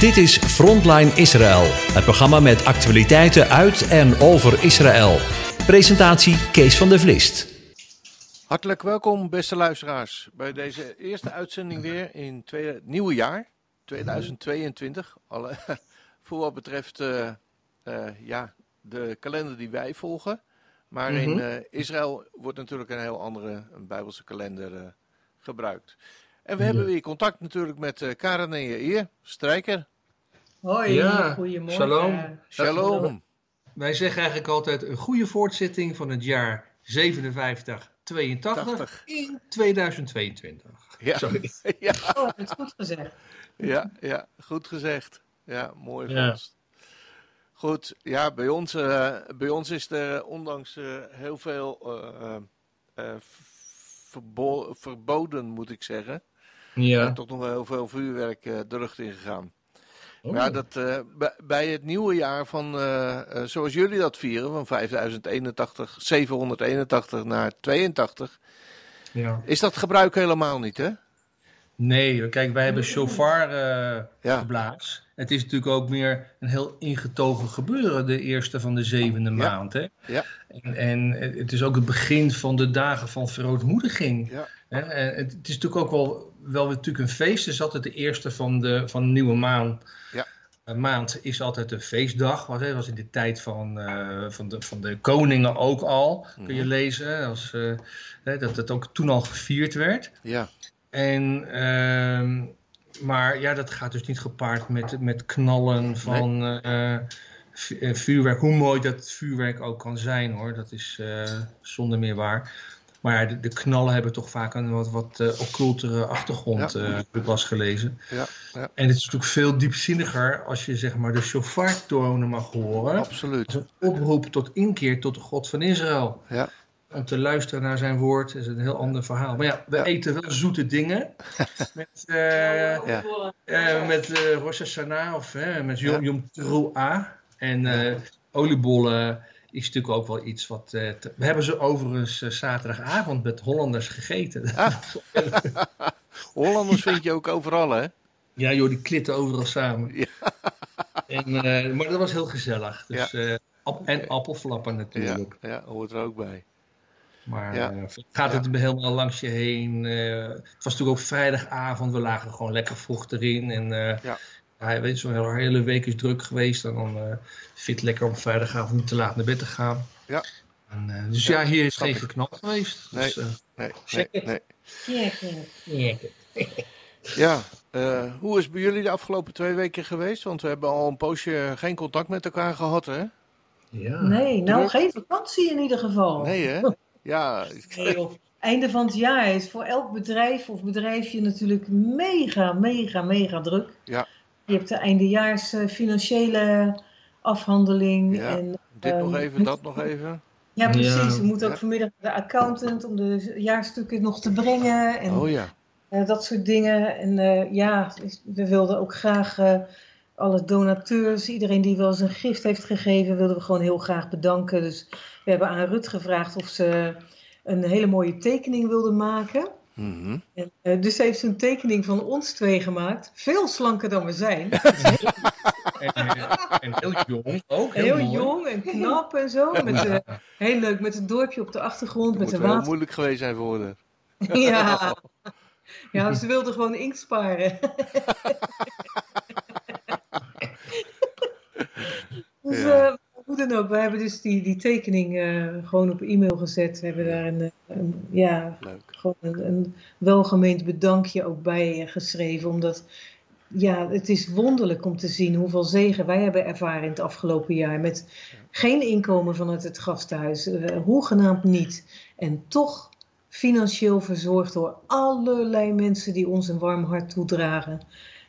Dit is Frontline Israël, het programma met actualiteiten uit en over Israël. Presentatie Kees van der Vlist. Hartelijk welkom, beste luisteraars, bij deze eerste uitzending weer in het nieuwe jaar 2022. Alle, voor wat betreft uh, uh, ja, de kalender die wij volgen. Maar in uh, Israël wordt natuurlijk een heel andere een Bijbelse kalender gebruikt. En we hebben weer contact natuurlijk met Karen en Jair, strijker. Hoi, Ja, goedemorgen. shalom. Shalom. Wij zeggen eigenlijk altijd een goede voortzetting van het jaar 57, 82 80. in 2022. Ja. Sorry. ja, Oh, het is goed gezegd. ja, ja, goed gezegd. Ja, mooi Ja. vondst. Goed, ja, bij ons, eh, bij ons is er ondanks eh, heel veel eh, eh, eh, verbo- verboden, moet ik zeggen, Ja. toch nog wel heel veel vuurwerk eh, de lucht in gegaan. Oh. Maar ja, dat, eh, bij, het nieuwe jaar van, eh, zoals jullie dat vieren, van 5081, 781 naar 82, ja. is dat gebruik helemaal niet, hè? Nee, kijk, wij hebben shofar Ja. geblazen. Het is natuurlijk ook meer een heel ingetogen gebeuren, de eerste van de zevende maand. Hè? Ja. En, en het is ook het begin van de dagen van verootmoediging. Ja. En het is natuurlijk ook wel, wel natuurlijk een feest. Is altijd de eerste van de, van de nieuwe maan. Ja. Een maand is altijd een feestdag. Was, hè? was in de tijd van, eh, van, de, van de koningen ook al. Kun je Mhm. lezen. Als, eh, hè, dat het ook toen al gevierd werd. Ja, En, ehm, maar ja, dat gaat dus niet gepaard met, met knallen van eh, vu- vuurwerk. Hoe mooi dat vuurwerk ook kan zijn hoor, dat is zonder meer waar. Maar de, de knallen hebben toch vaak een wat, wat eh, occultere achtergrond, Ja. eh, heb ik was gelezen. ja, ja, En het is natuurlijk veel diepzinniger als je zeg maar de shofartonen mag horen. absoluut. Een oproep tot inkeer tot de God van Israël Ja. om te luisteren naar zijn woord is een heel ander verhaal. Maar ja, we eten wel zoete dingen. met eh Ja. eh, met eh Rosh Hashanah of eh, met Yom. Yom Teruah. En eh, oliebollen is natuurlijk ook wel iets wat... eh, te- we hebben ze overigens eh, zaterdagavond met Hollanders gegeten. Hollanders vind je ook overal, hè? ja joh, die klitten overal samen. Ja. En, eh, maar dat was heel gezellig. Dus, en appelflappen natuurlijk. ja, hoort er ook bij. Maar Ja. gaat het helemaal langs je heen? het was natuurlijk ook vrijdagavond. We lagen gewoon lekker vroeg erin. En Ja. Ja, weet zo'n hele week is druk geweest. En dan eh vind je het lekker om vrijdagavond niet te laat naar bed te gaan. Ja. En, eh, dus Ja, ja, hier is geen ik. geknal geweest. Nee. Dus, eh, Nee, nee, it. nee. Ja, eh, hoe is het bij jullie de afgelopen twee weken geweest? Want we hebben al een poosje geen contact met elkaar gehad, hè? ja. Nee, nou Druk. geen vakantie in ieder geval. Nee, hè? Ja, Nee. Einde van het jaar is voor elk bedrijf of bedrijfje natuurlijk mega, mega, mega druk. Ja. Je hebt de eindejaars eh, financiële afhandeling. Ja. En, dit Ehm, nog even, dat nog even. ja, precies. Ja. We moeten ook Ja. vanmiddag naar de accountant om de jaarstukken nog te brengen. En Oh ja, Eh, dat soort dingen. En eh, ja, we wilden ook graag alle donateurs, iedereen die wel eens een gift heeft gegeven, wilden we gewoon heel graag bedanken. Dus we hebben aan Rut gevraagd of ze een hele mooie tekening wilde maken. En, eh, dus ze heeft een tekening van ons twee gemaakt. Veel slanker dan we zijn. En, eh, en heel jong ook. Heel, Heel jong en knap en zo. Met, eh, heel leuk met het dorpje op de achtergrond, Dat met moet de wel water. moeilijk geweest zijn voor haar. Ja. ja, ze wilde gewoon inkt sparen. dus, Ja. Hoe dan ook, we hebben dus die, die tekening eh, gewoon op e-mail gezet. We hebben daar een, eh, een- ja, Leuk. gewoon een, een welgemeend bedankje ook bij geschreven. Omdat ja, het is wonderlijk om te zien hoeveel zegen wij hebben ervaren in het afgelopen jaar. Met geen inkomen vanuit het gasthuis, eh, hoegenaamd niet. En toch financieel verzorgd door allerlei mensen die ons een warm hart toedragen.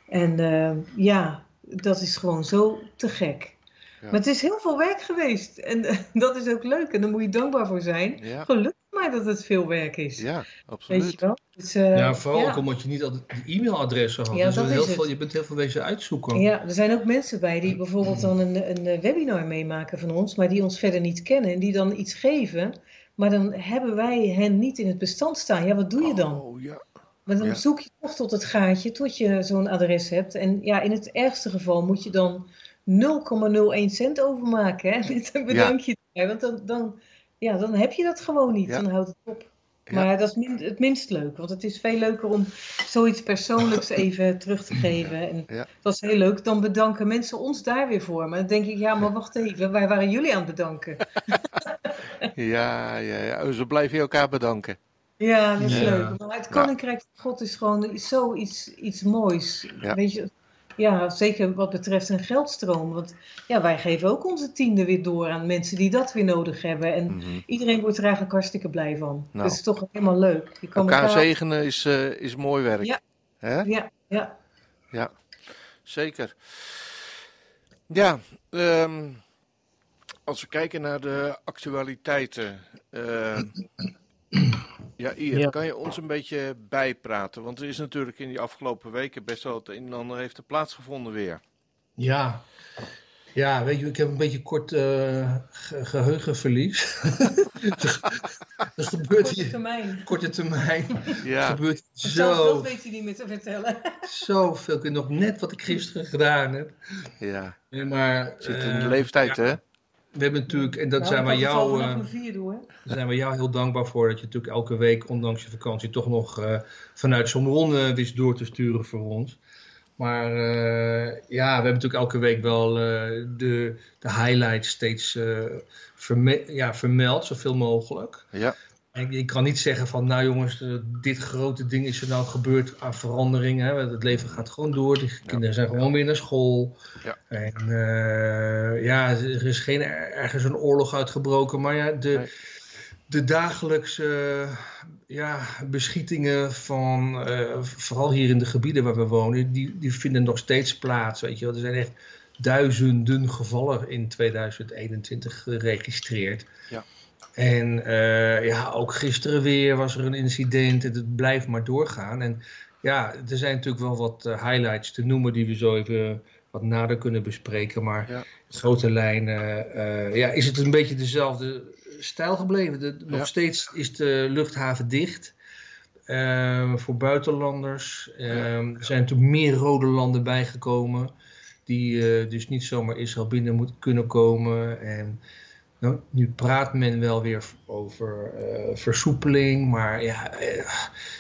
En ja, dat is gewoon zo te gek. Ja. Maar het is heel veel werk geweest. En dat is ook leuk. En daar moet je dankbaar voor zijn. Ja, Gelukkig maar dat het veel werk is. ja Weet je absoluut. wel? Dus, eh, Ja, vooral ja. ook omdat je niet altijd e-mailadressen had. Ja, Dus dat heel is veel, het. je bent heel veel wezen uitzoeken. Ja, er zijn ook mensen bij die bijvoorbeeld dan een, een webinar meemaken van ons, maar die ons verder niet kennen en die dan iets geven, maar dan hebben wij hen niet in het bestand staan. Ja, wat doe je dan? Oh ja, Maar dan Ja. zoek je toch tot het gaatje, tot je zo'n adres hebt. En ja, in het ergste geval moet je dan 0,01 cent overmaken, hè, met een bedankje erbij. Want dan, dan, ja, dan heb je dat gewoon niet, Ja. dan houdt het op. Ja. Maar dat is min- het minst leuk, want het is veel leuker om zoiets persoonlijks even terug te geven. En Ja. dat is heel leuk. Dan bedanken mensen ons daar weer voor. Maar dan denk ik, ja, maar wacht even, wij waren jullie aan het bedanken. Ja, ja, ja. Oh, Ze blijven elkaar bedanken. Ja, dat is Ja. leuk. Maar het Koninkrijk van God is gewoon zoiets iets moois. Ja. Weet je, ja, zeker wat betreft een geldstroom. Want ja, wij geven ook onze tiende weer door aan mensen die dat weer nodig hebben. En Mhm. iedereen wordt er eigenlijk hartstikke blij van. Nou. Dat is toch helemaal leuk. Je kan Elkaar elkaar- zegenen is, eh, is mooi werk. Ja. Hè? Ja, ja. Ja, zeker. Ja, ehm, als we kijken naar de actualiteiten. ehm, ja, Ier, Ja. kan je ons een beetje bijpraten? Want er is natuurlijk in die afgelopen weken best wel het een en ander heeft er plaatsgevonden weer. Ja. Ja, weet je, ik heb een beetje kort eh, ge- geheugenverlies. er gebeurt Korte hier termijn. korte termijn. Er Ja, gebeurt Zelf zo, dat weet hij niet meer te vertellen. zoveel. Ik weet nog net wat ik gisteren gedaan heb. ja. Nee, maar Zit in de eh, leeftijd, ja, hè? We hebben natuurlijk, en dat Nou, zijn we jou, eh, daar zijn we jou heel dankbaar voor. Dat je natuurlijk elke week, ondanks je vakantie, toch nog eh, vanuit zo'n eh, wist door te sturen voor ons. Maar eh, ja, we hebben natuurlijk elke week wel eh, de, de highlights steeds eh, verme- ja, vermeld, zoveel mogelijk. Ja, Ik kan niet zeggen van, nou jongens, eh, dit grote ding is er nou gebeurd aan veranderingen. Hè? Het leven gaat gewoon door, de kinderen zijn gewoon weer naar school. Ja. En eh, ja, er is geen ergens een oorlog uitgebroken, maar ja, de, Nee. de dagelijkse ja, beschietingen van, eh, vooral hier in de gebieden waar we wonen, die, die vinden nog steeds plaats. Weet je wel. Er zijn echt duizenden gevallen in 2021 geregistreerd. Ja. En eh, ja, ook gisteren weer was er een incident en het blijft maar doorgaan. En ja, er zijn natuurlijk wel wat eh, highlights te noemen die we zo even wat nader kunnen bespreken. Maar Ja. grote lijnen eh, ja, is het een beetje dezelfde stijl gebleven. De, nog Ja. steeds is de luchthaven dicht. eh, voor buitenlanders. Eh, Er zijn natuurlijk meer rode landen bijgekomen. Die dus niet zomaar Israël binnen moeten kunnen komen. En nou, nu praat men wel weer over eh, versoepeling. Maar ja, eh,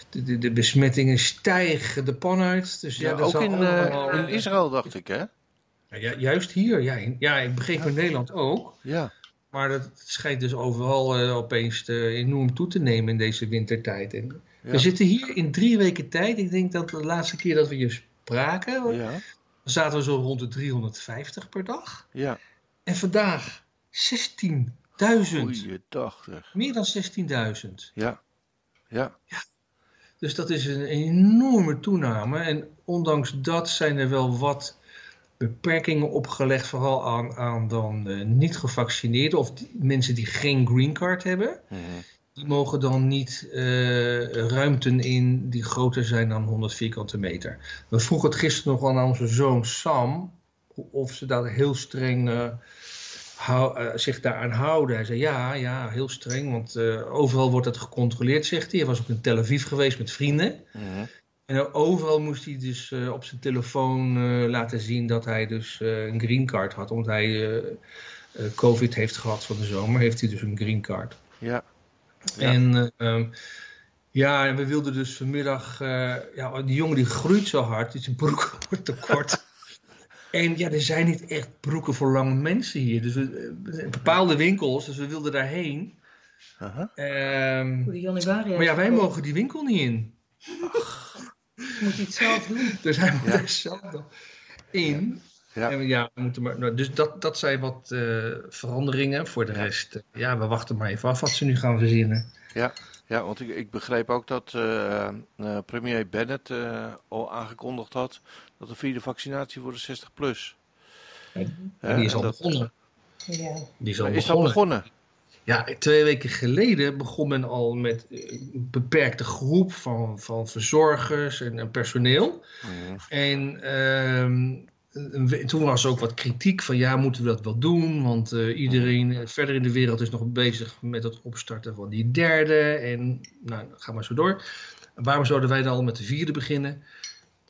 de, de, de besmettingen stijgen de pan uit. Dus ja, ook in, eh, allemaal, in Israël, dacht ik, hè? ja, ju- juist hier, ja, in, ja ik begreep in Nederland ook. Ja, Maar dat schijnt dus overal opeens te, enorm toe te nemen in deze wintertijd. En Ja. We zitten hier in drie weken tijd. Ik denk dat de laatste keer dat we hier spraken, ja, zaten we zo rond de 350 per dag. ja. En vandaag 16.000. Goeiedag, zeg. Meer dan 16.000. Ja, ja, Dus dat is een enorme toename. En ondanks dat zijn er wel wat beperkingen opgelegd, vooral aan, aan dan eh, niet gevaccineerden of die- mensen die geen green card hebben. Mhm. Die mogen dan niet eh, ruimten in die groter zijn dan 100 vierkante meter. We vroegen het gisteren nog aan onze zoon Sam of ze daar heel streng eh, hou- eh, zich daaraan houden. Hij zei ja, ja, heel streng, want eh, overal wordt het gecontroleerd, zegt hij. Hij was ook in Tel Aviv geweest met vrienden. Mhm. En overal moest hij dus eh, op zijn telefoon eh, laten zien dat hij dus eh, een green card had. Omdat hij eh, eh, COVID heeft gehad van de zomer, heeft hij dus een green card. ja, Ja. En eh, ehm, ja, en we wilden dus vanmiddag... eh, ja, die jongen die groeit zo hard, dus zijn broek wordt te kort. En ja, er zijn niet echt broeken voor lange mensen hier. Dus we, eh, bepaalde winkels, dus we wilden daarheen. Aha. Ehm, maar ja, wij mogen die winkel niet in. Moet je het zelf doen. Dus hij moet Ja. daar zelf dan in. Ja. En ja, we moeten maar, nou, dus dat, dat zijn wat eh, veranderingen. Voor de Ja. rest, eh, ja, we wachten maar even af wat ze nu gaan verzinnen. Ja, ja want ik, ik begreep ook dat eh, eh, premier Bennett eh, al aangekondigd had dat de vierde vaccinatie voor de 60 plus. Ja, die is al dat, begonnen. Ja. Die is al Is dat begonnen. begonnen? Ja, twee weken geleden begon men al met een beperkte groep van, van verzorgers en, en personeel. Mhm. En ehm, toen was ook wat kritiek van ja, moeten we dat wel doen? Want eh, iedereen eh, verder in de wereld is nog bezig met het opstarten van die derde. En nou, ga maar zo door. waarom zouden wij dan al met de vierde beginnen?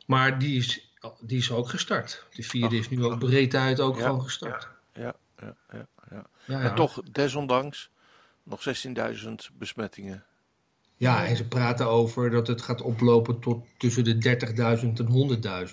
Maar die is, die is ook gestart. De vierde Ach, is nu ook breed uit ook Ja, gewoon gestart. Ja, ja, ja, ja. Ja, En ja. toch, desondanks, nog 16.000 besmettingen. Ja, en ze praten over dat het gaat oplopen tot tussen de 30.000 en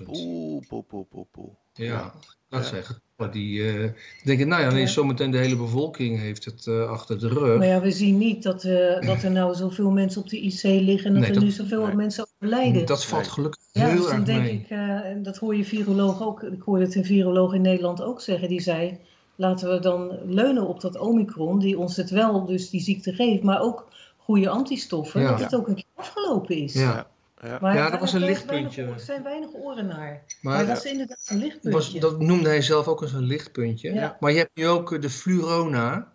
100.000. Oeh, poe, poe, poe, poe. Ja, dat Ja. zijn getallen die eh denken, nou ja, is zometeen de hele bevolking heeft het eh, achter de rug. Maar ja, we zien niet dat, eh, dat er nou zoveel mensen op de IC liggen en dat Nee, er dat- nu zoveel nee. mensen overlijden. dat valt gelukkig ja, heel dus dan erg denk mee. ik, eh, en dat hoor je viroloog ook, ik hoorde het een viroloog in Nederland ook zeggen, die zei, laten we dan leunen op dat omicron, die ons het wel dus die ziekte geeft, maar ook goede antistoffen, Ja. dat het ook een keer afgelopen is. Ja. Ja. Maar Ja, dat was een er lichtpuntje. weinig- Er zijn weinig oren naar. Maar, Maar dat is inderdaad een was, lichtpuntje. dat noemde hij zelf ook als een lichtpuntje. Ja. Maar je hebt nu ook eh, de flurona.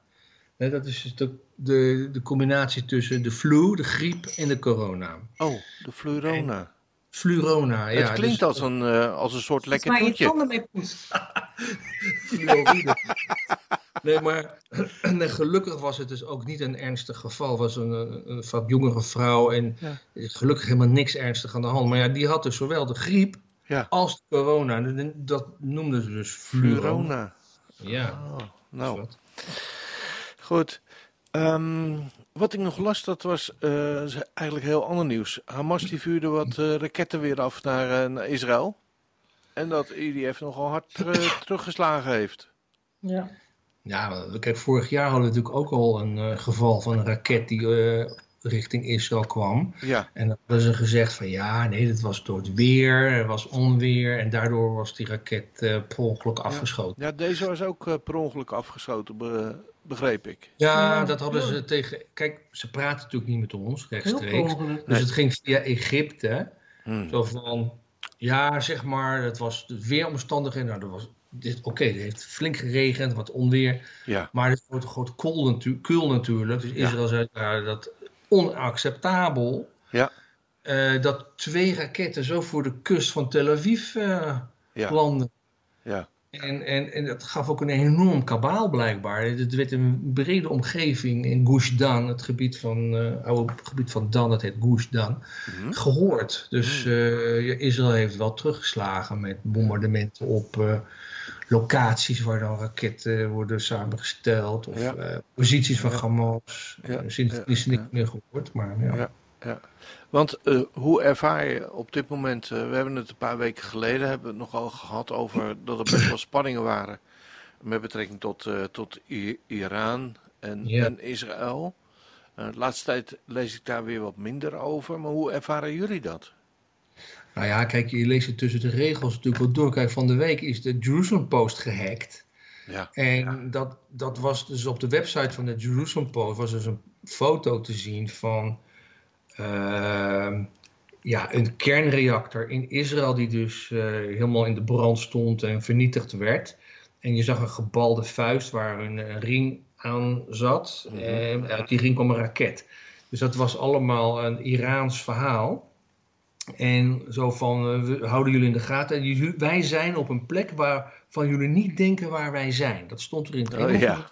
Hè, dat is dus de, de, de combinatie tussen de flu, de griep en de corona. Oh, de Flurona. Flurona, ja. het klinkt dus- als, een, eh, als een soort lekker Waar je toetje. tanden mee. Fluoride. Nee, maar nee, gelukkig was het dus ook niet een ernstig geval. Het was een, een, een wat jongere vrouw en Ja. er gelukkig helemaal niks ernstig aan de hand. Maar ja, die had dus zowel de griep Ja. als de corona. Dat noemden ze dus flurona. Flurona. Ja. Oh, nou, Wat? goed. Ehm, wat ik nog las, dat was eh, eigenlijk heel ander nieuws. Hamas die vuurde wat eh, raketten weer af naar, eh, naar Israël. En dat IDF nogal hard teruggeslagen heeft. Ja. Ja, kijk, vorig jaar hadden we natuurlijk ook al een geval van een raket die eh, richting Israël kwam. Ja, En dan hadden ze gezegd van ja, nee, dat was door het weer, er was onweer en daardoor was die raket eh per ongeluk afgeschoten. ja deze was ook eh, per ongeluk afgeschoten, be- begreep ik. Ja, dat hadden ze tegen. Kijk, ze praten natuurlijk niet met ons rechtstreeks. Dus Nee. het ging via Egypte. Hmm. Zo van, ja, zeg maar, het was de weeromstandigheden. Nou, dat was, dit- oké, het heeft flink geregend, wat onweer. Ja, Maar het wordt groot koel, natu koel natuurlijk. Dus Ja. Israël zei, ja, dat onacceptabel. Ja. eh, dat twee raketten zo voor de kust van Tel Aviv eh, ja, landen. ja. En, en, en dat gaf ook een enorm kabaal blijkbaar. Het werd een brede omgeving in Gush Dan, het gebied van, eh oude gebied van Dan, dat heet Gush Dan, Mhm. gehoord. Dus eh, ja, Israël heeft wel teruggeslagen met bombardementen op eh, locaties waar dan raketten worden samengesteld. Of Ja. eh, posities van. Hamas. Ja, Eh, Sindsdien is niks meer gehoord. Maar ja. Ja. Want eh, hoe ervaar je op dit moment, eh, we hebben het een paar weken geleden, hebben we het nogal gehad over dat er best wel spanningen waren met betrekking tot, eh, tot I- Iran en, Ja. en Israël. De laatste tijd lees ik daar weer wat minder over, maar hoe ervaren jullie dat? Nou ja, kijk, je leest het tussen de regels natuurlijk wel door. Kijk, van de week is de Jerusalem Post gehackt. Ja, En dat, dat was dus op de website van de Jerusalem Post was dus een foto te zien van ja, een kernreactor in Israël die dus eh, helemaal in de brand stond en vernietigd werd. En je zag een gebalde vuist waar een, ring aan zat. Mhm. En uit die ring kwam een raket. Dus dat was allemaal een Iraans verhaal. En zo van, eh, we houden jullie in de gaten. Wij zijn op een plek waarvan jullie niet denken waar wij zijn. Dat stond er in het Oh, ja.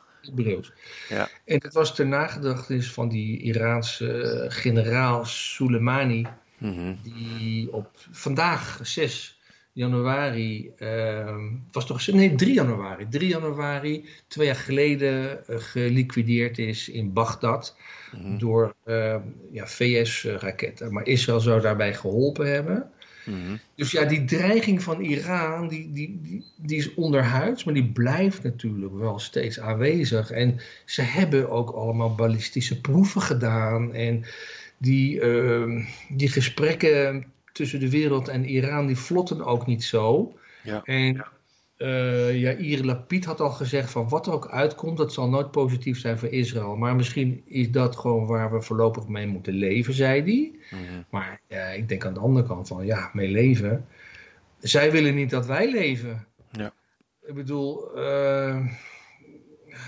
Ja. En dat was ter nagedachtenis van die Iraanse eh, generaal Soleimani. Mhm. Die op vandaag, 6 januari, ehm, het was toch, nee 3 januari, 3 januari, twee jaar geleden eh, geliquideerd is in Bagdad Mhm. door eh, ja, VS-raketten. Maar Israël zou daarbij geholpen hebben. Mhm. Dus ja, die dreiging van Iran, die, die, die, die is onderhuids, maar die blijft natuurlijk wel steeds aanwezig. En ze hebben ook allemaal ballistische proeven gedaan. En die, ehm, die gesprekken tussen de wereld en Iran, die vlotten ook niet zo. Ja. En eh ja, Yair Lapid had al gezegd van wat er ook uitkomt, dat zal nooit positief zijn voor Israël. Maar misschien is dat gewoon waar we voorlopig mee moeten leven, zei hij. Mhm. Maar ja, ik denk aan de andere kant van, ja, mee leven. Zij willen niet dat wij leven. Ja. Ik bedoel, eh,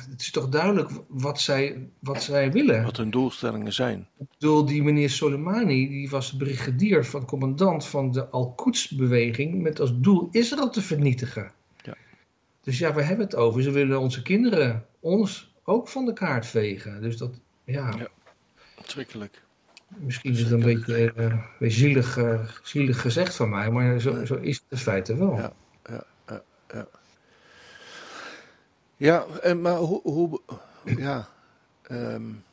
het is toch duidelijk wat zij, wat zij willen. Wat hun doelstellingen zijn. Ik bedoel, die meneer Soleimani, die was brigadier van commandant van de Al-Quds-beweging met als doel Israël te vernietigen. Ja. Dus ja, we hebben het over. Ze willen onze kinderen, ons ook van de kaart vegen. Dus dat, ja. Ja. Schrikkelijk. Misschien is het een beetje, uh, zielig, uh, zielig gezegd van mij, maar zo, zo is het in feite wel. Ja, ja, ja. Ja, ja en, maar hoe, hoe, ja, um,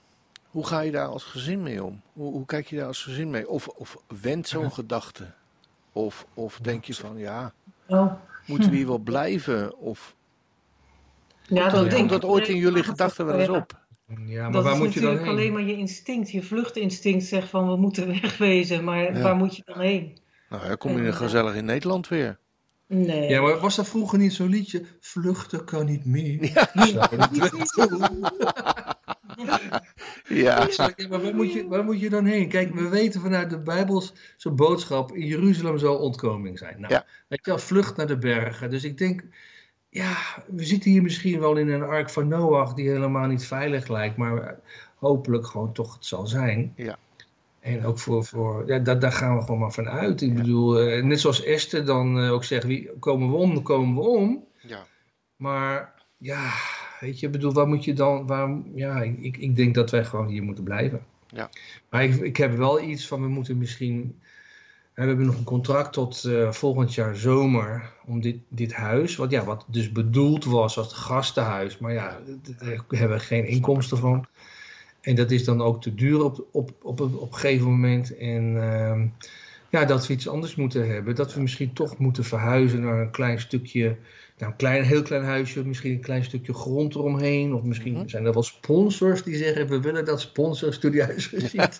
hoe ga je daar als gezin mee om? Hoe, hoe kijk je daar als gezin mee? Of, of wendt zo'n gedachte? Of, of denk je van, ja, oh. Moeten we hier wel blijven? Of ja, dat komt dat ooit in jullie gedachten wel eens op? Ja, maar dat waar is moet je dan heen? alleen maar je instinct, je vluchtinstinct zegt van we moeten wegwezen, maar waar moet je dan heen? Nou, dan kom je gezellig in Nederland weer. Nee. Ja, maar was dat vroeger niet zo'n liedje? Vluchten kan niet meer. Ja. ja. ja. maar waar moet, je, waar moet je dan heen? Kijk, we weten vanuit de Bijbels zo'n boodschap: in Jeruzalem zal ontkoming zijn. Nou, ja. weet je wel, vlucht naar de bergen. Dus ik denk, ja, we zitten hier misschien wel in een ark van Noach die helemaal niet veilig lijkt, maar hopelijk gewoon toch het zal zijn. Ja. En ook voor, voor ja, daar, daar gaan we gewoon maar van uit. Ik bedoel, uh, net zoals Esther dan uh, ook zegt, wie, komen we om, komen we om. Ja. Maar ja, weet je, bedoel, waar moet je dan, waar, ja, ik, ik denk dat wij gewoon hier moeten blijven. Ja. Maar ik, ik heb wel iets van, we moeten misschien we hebben nog een contract tot uh, volgend jaar zomer om dit, dit huis, wat, ja, wat dus bedoeld was als gastenhuis, maar ja, daar hebben we geen inkomsten van. En dat is dan ook te duur op, op, op, op, op een gegeven moment. En uh, ja, dat we iets anders moeten hebben. Dat we misschien toch moeten verhuizen naar een klein stukje nou, een klein, heel klein huisje, misschien een klein stukje grond eromheen. Of misschien mhm. zijn er wel sponsors die zeggen: we willen dat sponsor studiehuis ziet.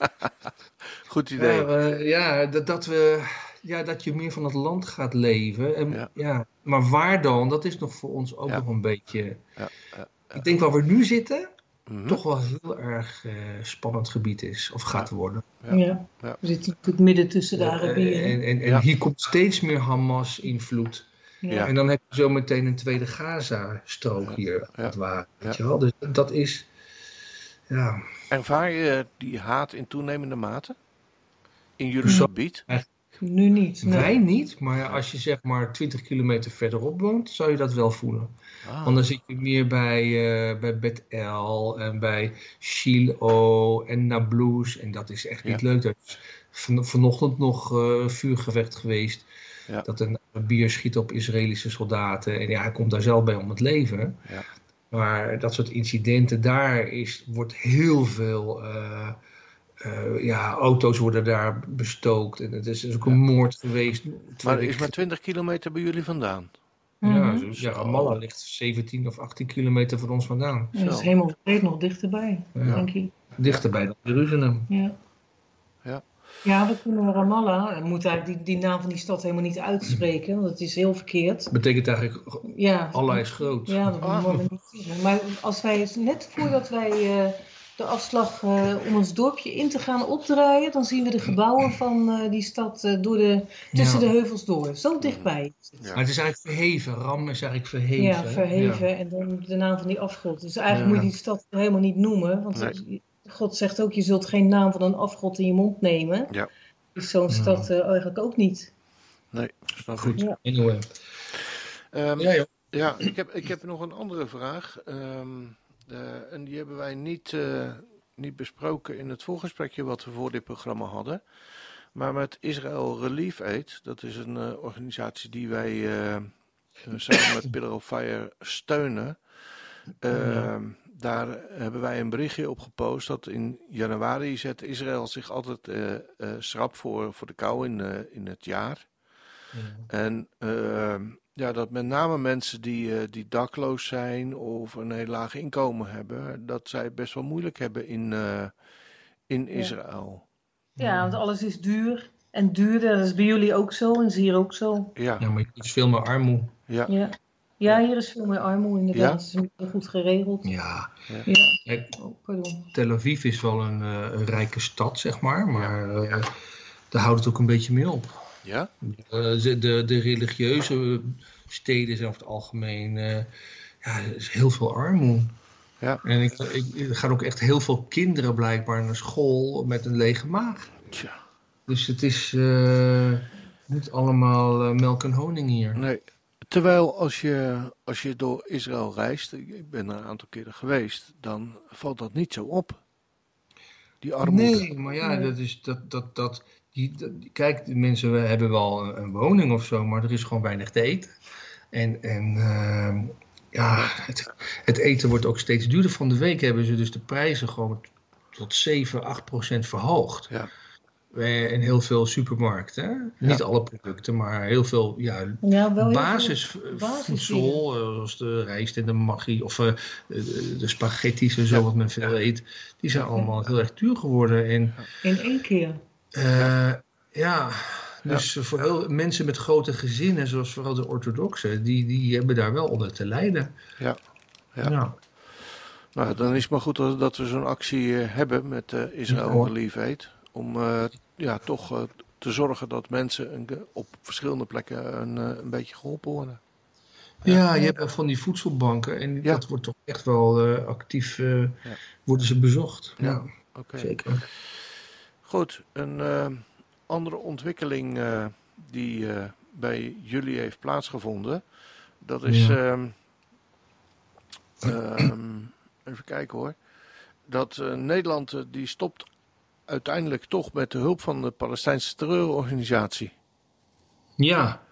Goed idee. Maar, uh, ja, dat, dat, we, ja, dat je meer van het land gaat leven. En, ja. maar waar dan? Dat is nog voor ons ook nog een beetje. Ik denk waar we nu zitten, mhm. toch wel heel erg uh, spannend gebied is. Of gaat worden. Ja. We zitten natuurlijk midden tussen de Arabieren. En, en, en hier komt steeds meer Hamas-invloed. Ja. En dan heb je zo meteen een tweede Gaza-strook hier, het ware. Weet je wel? Dus dat is, ja... Ervaar je die haat in toenemende mate? In jullie gebied? Nu niet. Wij niet, maar als je zeg maar 20 kilometer verderop woont, zou je dat wel voelen. Ah. Want dan zit je meer bij, uh, bij Bet El en bij Shiloh en Nablus. En dat is echt niet leuk. Er is van, vanochtend nog uh, vuurgevecht geweest ja. Dat een bier schiet op Israëlische soldaten. En ja, hij komt daar zelf bij om het leven. Ja. Maar dat soort incidenten, daar is, wordt heel veel. Uh, uh, ja, auto's worden daar bestookt. En het is, is ook een moord geweest. Maar is maar 20 kilometer bij jullie vandaan? Ja, mhm. zo, ja Ramallah ligt 17 of 18 kilometer van ons vandaan. Ja, dat is helemaal nog dichterbij, ja. denk ik. Dichterbij dan Jeruzalem. Ja. Ja. We kunnen Ramallah. We moeten eigenlijk die, die naam van die stad helemaal niet uitspreken, want dat is heel verkeerd. Betekent eigenlijk, ja, Allah is groot. Ja, dat ah. moeten we niet zeggen. Maar als wij, net voordat wij uh, de afslag uh, om ons dorpje in te gaan opdraaien, dan zien we de gebouwen van uh, die stad door de, tussen ja. de heuvels door. Zo dichtbij. Ja. Maar het is eigenlijk verheven. Ram is eigenlijk verheven. Ja, verheven. En dan de naam van die afgod. Dus eigenlijk moet je die stad helemaal niet noemen, want nee. God zegt ook, je zult geen naam van een afgod in je mond nemen. Ja. Dus zo'n stad uh, eigenlijk ook niet. Nee, dat is wel goed. Ja. Anyway. Um, ja, ja, ik, heb, ik heb nog een andere vraag. Um, uh, en die hebben wij niet, uh, niet besproken in het voorgesprekje wat we voor dit programma hadden. Maar met Israël Relief Aid, dat is een uh, organisatie die wij samen met Pillar of Fire steunen. Ja daar hebben wij een berichtje op gepost dat in januari zet Israël zich altijd uh, uh, schrap voor, voor de kou in, uh, in het jaar. Ja. En ehm, ja, dat met name mensen die, die dakloos zijn of een heel laag inkomen hebben, dat zij het best wel moeilijk hebben in, in Israël. Ja. ja, want alles is duur en duurder. Dat is bij jullie ook zo en is hier ook zo. Ja, ja maar het is veel meer armoede. Ja. ja. Ja, hier is veel meer armoede inderdaad. Ja? Het is goed geregeld. Ja. ja. Oh, pardon. Tel Aviv is wel een, uh, een, rijke stad, zeg maar. Maar uh, daar houdt het ook een beetje mee op. Ja? Uh, de, de, de, religieuze steden zijn over het algemeen... ja, er is heel veel armoede. Ja. En ik, ik, er gaan ook echt heel veel kinderen blijkbaar naar school met een lege maag. Tja. Dus het is niet allemaal melk en honing hier. Nee. Terwijl als je, als je door Israël reist, ik ben er een aantal keren geweest, dan valt dat niet zo op. die armoede. Nee, maar ja, dat is dat, dat, dat, die, dat- kijk, de mensen hebben wel een, een woning of zo, maar er is gewoon weinig te eten. En, en ehm, ja, het, het eten wordt ook steeds duurder. Van de week hebben ze dus de prijzen gewoon tot 7, 8 procent verhoogd. Ja. Eh, In heel veel supermarkten. hè. Niet alle producten, maar heel veel ja, basisvoedsel, eh, zoals de rijst en de maggi of eh, de, de spaghetti's en zo, wat men veel eet, die zijn allemaal heel erg duur geworden. En In één keer. eh, ja, dus voor heel, mensen met grote gezinnen, zoals vooral de orthodoxen, die, die hebben daar wel onder te lijden. Ja. Ja. Ja. Nou, dan is het maar goed dat, dat we zo'n actie hebben met eh, Ja, Israël. Relief Aid. Om eh, ja, toch eh, te zorgen dat mensen een, op verschillende plekken een, eh, een beetje geholpen worden. Ja, je hebt wel van die voedselbanken en Ja. dat wordt toch echt wel eh, actief, eh, worden ze bezocht. Ja. Ja, Oké. zeker. Goed, een eh, andere ontwikkeling eh, die eh, bij jullie heeft plaatsgevonden. Dat is. Ja. ehm, ehm, even kijken hoor. Dat eh, Nederland die stopt uiteindelijk toch met de hulp van de Palestijnse terreurorganisatie. Ja.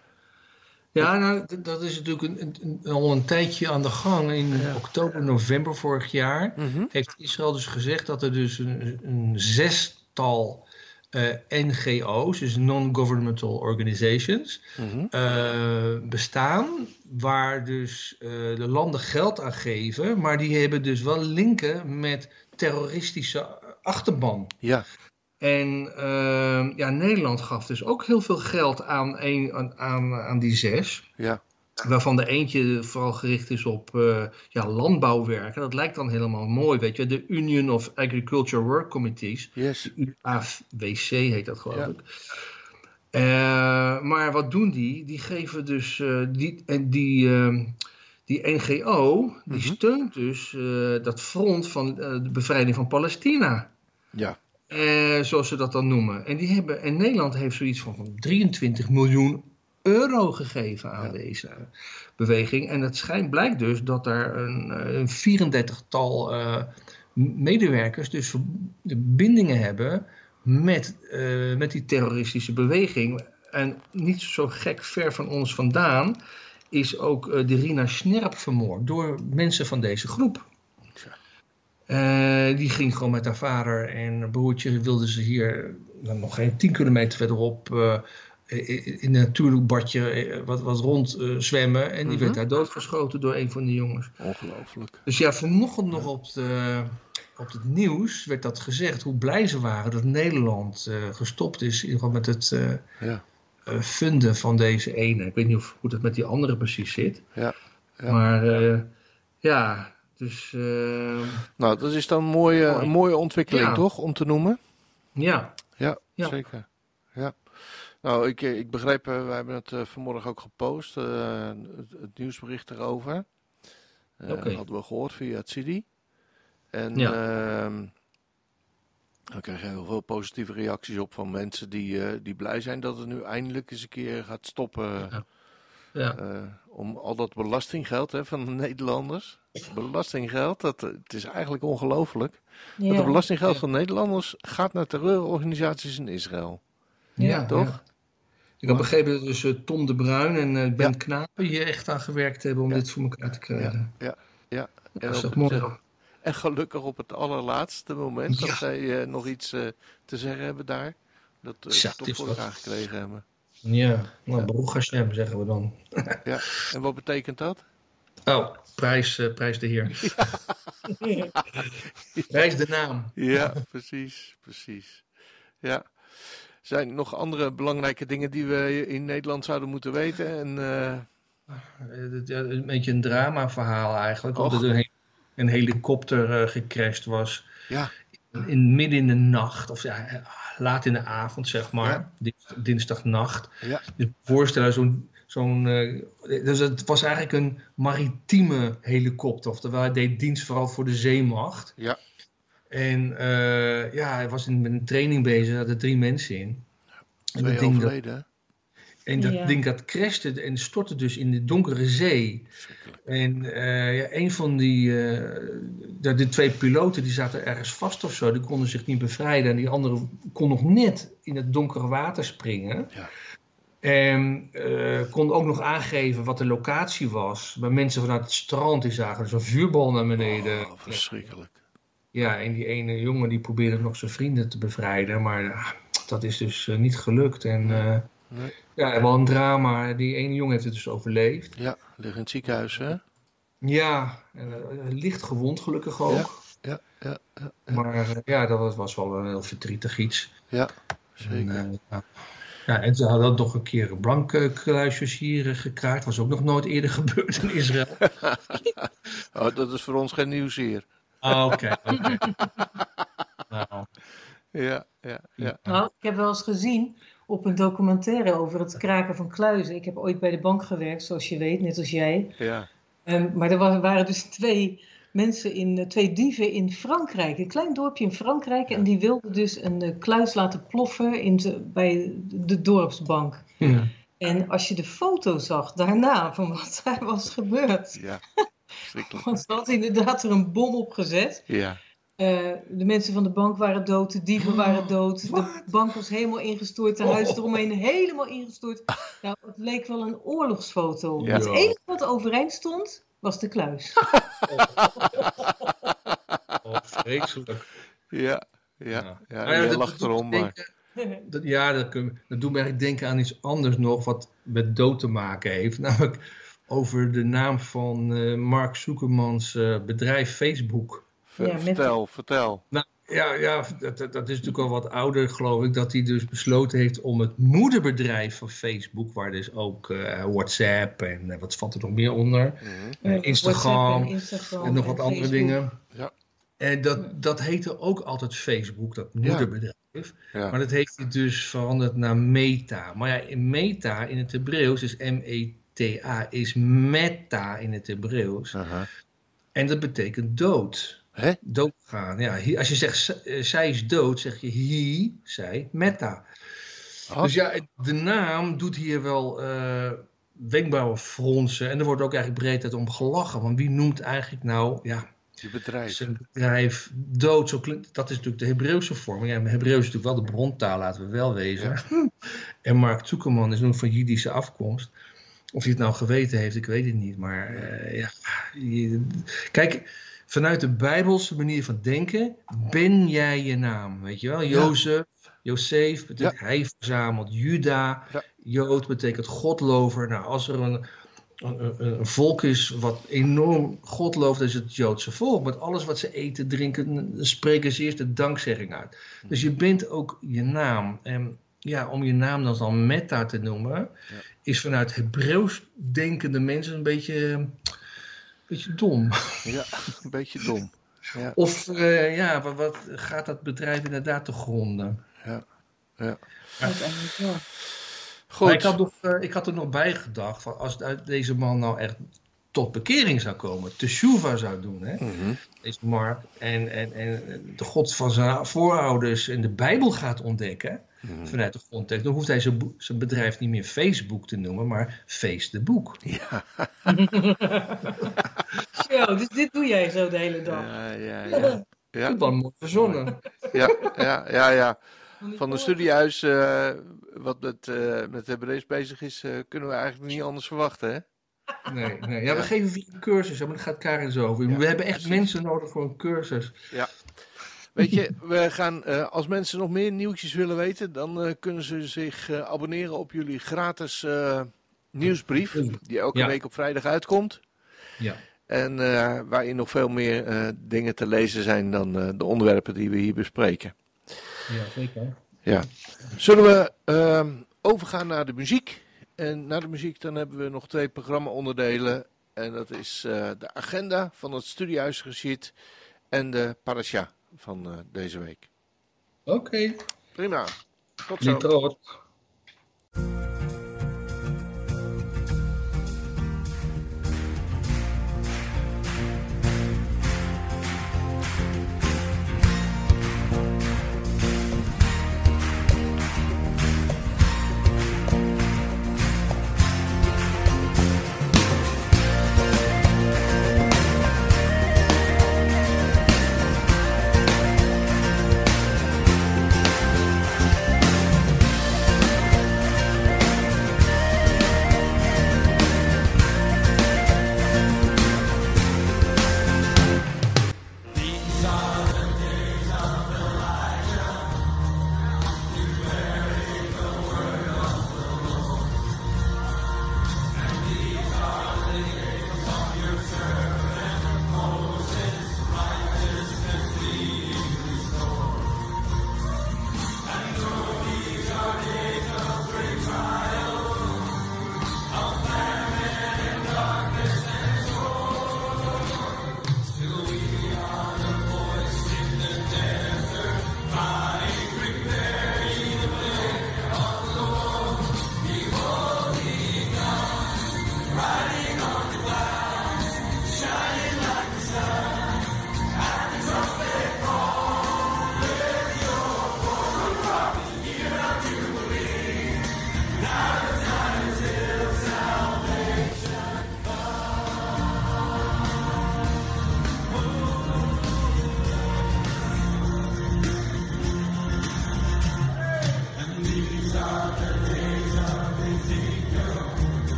Ja, nou, dat is natuurlijk een, een- een- al een tijdje aan de gang. In oktober, november vorig jaar Mhm. heeft Israël dus gezegd dat er dus een, een zestal eh, NGO's, dus non-governmental organizations, Mhm. eh, bestaan. Waar dus eh, de landen geld aan geven, maar die hebben dus wel linken met terroristische achterban. Ja, En ehm, ja, Nederland gaf dus ook heel veel geld aan, een, aan, aan, aan die zes. ja, Waarvan de eentje vooral gericht is op eh, ja, landbouwwerken. Dat lijkt dan helemaal mooi, weet je. De Union of Agriculture Work Committees. yes. UAWC heet dat geloof Ja. ik. Eh, maar wat doen die? Die geven dus... eh, die, en die, ehm, die NGO, die Mhm. steunt dus dat front van de bevrijding van Palestina. Ja, Eh, zoals ze dat dan noemen. En, die hebben, en Nederland heeft zoiets van, van 23 miljoen euro gegeven aan Ja. deze beweging. En het schijnt, blijkt dus dat er een, eh, een 34-tal eh, medewerkers dus verbindingen hebben met, met die terroristische beweging. En niet zo gek ver van ons vandaan is ook eh, de Rina Snerp vermoord door mensen van deze groep. Eh, die ging gewoon met haar vader en broertje wilden ze hier nou, nog geen 10 kilometer verderop eh, in een natuurlijk badje eh, wat, wat rond zwemmen. En die Mhm. werd daar doodgeschoten door een van die jongens. ongelooflijk. Dus ja, vanochtend nog op, de, op het nieuws werd dat gezegd hoe blij ze waren dat Nederland gestopt is in ieder geval met het Ja, funden van deze ene. Ik weet niet of, hoe dat met die andere precies zit. ja. Ja. Maar ja, dus eh, Nou, dat is dan een mooie, Mooi. een mooie ontwikkeling, Ja. toch? Om te noemen. ja. Ja, Ja. zeker. Ja. Nou, ik, ik begreep, eh, wij hebben het eh, vanmorgen ook gepost, eh, het, het nieuwsbericht erover. Eh Oké. hadden we gehoord via het CD. En Ja. ehm, we kregen heel veel positieve reacties op van mensen die, eh, die blij zijn dat het nu eindelijk eens een keer gaat stoppen. Ja. Ja. eh, om al dat belastinggeld hè, van de Nederlanders. Belastinggeld, dat, eh, het is eigenlijk ongelooflijk. Dat het belastinggeld van Nederlanders gaat naar terreurorganisaties in Israël. Ja, toch? ja. Ik heb begrepen dat dus eh, Tom de Bruin en eh, Ben Ja. Knapen hier echt aan gewerkt hebben om Ja. dit voor elkaar te krijgen. Ja, ja. En, dat is toch het, mooi. en gelukkig op het allerlaatste moment dat zij eh, nog iets eh, te zeggen hebben daar. Dat uh, Zo, toch voor elkaar gekregen hebben. Ja, nou, Ja. Baruch Hashem zeggen we dan. Ja. En wat betekent dat? Oh, prijs, eh, prijs de heer. Prijs de naam. Ja, precies, precies. Ja. Zijn er nog andere belangrijke dingen die we in Nederland zouden moeten weten? En, eh, Eh, ja, Een beetje een dramaverhaal eigenlijk. Omdat er een, helikopter eh, gecrashed was. ja, In, midden in de nacht. Of ja, laat in de avond zeg maar. Ja. Dinsdagnacht. ja, Dus voorstellen, zo'n. zo'n eh, dus het was eigenlijk een maritieme helikopter. Oftewel, hij deed dienst vooral voor de zeemacht. ja. En eh, ja, hij was in, met een training bezig. Er zaten drie mensen in. En Twee ding dat- hè? En dat Ja. ding dat crashte en stortte dus in de donkere zee. En eh, ja, een van die, eh, de, de twee piloten die zaten ergens vast of zo, die konden zich niet bevrijden. En die andere kon nog net in het donkere water springen. Ja. En eh, kon ook nog aangeven wat de locatie was. Bij mensen vanuit het strand die zagen dus een vuurbal naar beneden. Oh, verschrikkelijk. Ja, en die ene jongen die probeerde nog zijn vrienden te bevrijden. Maar ah, dat is dus niet gelukt. En eh, Nee. Ja, wel een drama. Die ene jongen heeft het dus overleefd. Ja, ligt in het ziekenhuis, hè? Ja, en, eh, licht gewond gelukkig ook. Ja, ja, ja, Maar eh, ja, dat was, was wel een heel verdrietig iets. ja En, zeker. eh, ja. ja, en ze hadden ook nog een keer een blanke kluisjes hier gekraakt. Was ook nog nooit eerder gebeurd in Israël. Oh, dat is voor ons geen nieuws hier. Ah, Oké, oké. Nou, Ja, ja, ja. Nou, ik heb wel eens gezien op een documentaire over het kraken van kluizen. Ik heb ooit bij de bank gewerkt, zoals je weet, net als jij. ja. Ehm, maar er wa- waren dus twee mensen, in, eh, twee dieven in Frankrijk. Een klein dorpje in Frankrijk. En die wilden dus een eh, kluis laten ploffen in de, bij de dorpsbank. ja. En als je de foto zag daarna van wat daar was gebeurd. Ja, ze had inderdaad er een bom op gezet. Ja, Eh, de mensen van de bank waren dood, de dieven waren dood. De bank was helemaal ingestort, de huis eromheen helemaal ingestort. Nou, het leek wel een oorlogsfoto. Ja. Het enige wat overeind stond, was de kluis. Oh, vreselijk. ja, ja. Ja. ja. Nou lacht erom, maar... dat, ja, dat, kun- dat doet me eigenlijk denken aan iets anders nog wat met dood te maken heeft. Namelijk over de naam van eh, Mark Zuckermans eh, bedrijf Facebook. Ver- Ja, met- Vertel, vertel. Nou, ja, ja dat, dat is natuurlijk al wat ouder, geloof ik, dat hij dus besloten heeft om het moederbedrijf van Facebook, waar dus ook eh, WhatsApp en eh, wat valt er nog meer onder, Mhm. Eh, Instagram en, Instagram en nog wat andere Facebook. dingen. Ja. En dat, dat heette ook altijd Facebook, dat moederbedrijf. Ja. Maar dat heeft hij dus veranderd naar Meta. Maar ja, in Meta in het Hebreeuws is M-E-T-A, is Meta in het Hebreeuws. Aha. En dat betekent dood. Hè? Doodgaan. Ja, als je zegt eh, zij is dood, zeg je he, zij, Meta. Oh. Dus ja, de naam doet hier wel eh wenkbrauwen fronsen. En er wordt ook eigenlijk breed uit om gelachen. Want wie noemt eigenlijk nou, ja, Je bedrijf. zijn bedrijf dood? Zo klinkt, dat is natuurlijk de Hebreeuwse vorm. Ja, Hebreeuws is natuurlijk wel de brontaal, laten we wel wezen. En Mark Zuckerman is nog van Jiddische afkomst. Of hij het nou geweten heeft, ik weet het niet. Maar eh, ja, kijk, vanuit de Bijbelse manier van denken ben jij je naam. Weet je wel? Jozef, Jozef betekent hij verzamelt. Juda, Ja. Jood betekent godlover. Nou, als er een, een, een- volk is wat enorm God looft, is het Joodse volk. Met alles wat ze eten, drinken, spreken ze eerst de dankzegging uit. Dus je bent ook je naam. En ja, om je naam dan, dan Meta te noemen, is vanuit Hebreeuws denkende mensen een beetje, beetje dom. Ja, een beetje dom. Ja, Of eh, ja, wat, wat gaat dat bedrijf inderdaad te gronden? ja, ja. Goed. Maar ik, had nog, eh, ik had er nog bij gedacht, van als deze man nou echt tot bekering zou komen, teshuva zou doen, hè? Mhm. deze Mark, en, en, en de God van zijn voorouders in de Bijbel gaat ontdekken, Mhm. vanuit de grondtekst, dan hoeft hij zijn, zijn bedrijf niet meer Facebook te noemen, maar Face de Boek. Ja, Zo, dus dit doe jij zo de hele dag. ja, ja, ja. Ja, Dat dan mooi verzonnen. ja, ja, ja, ja. Van een studiehuis eh, wat met, eh met Hebreeuws bezig is, eh, kunnen we eigenlijk niet anders verwachten, hè? Nee, nee. Ja, we geven weer een cursus, hè, maar daar gaat Karin zo over. Ja, we hebben echt mensen nodig voor een cursus. Weet je, we gaan, eh, als mensen nog meer nieuwtjes willen weten, dan eh, kunnen ze zich eh, abonneren op jullie gratis nieuwsbrief, die elke Ja. week op vrijdag uitkomt. Ja. En waarin nog veel meer dingen te lezen zijn dan de onderwerpen die we hier bespreken. Ja, zeker. Ja. Zullen we ehm, overgaan naar de muziek? En na de muziek dan hebben we nog twee programma-onderdelen. En dat is de agenda van het studiehuis geschied en de parasha van eh, deze week. Oké. Prima. Tot zo.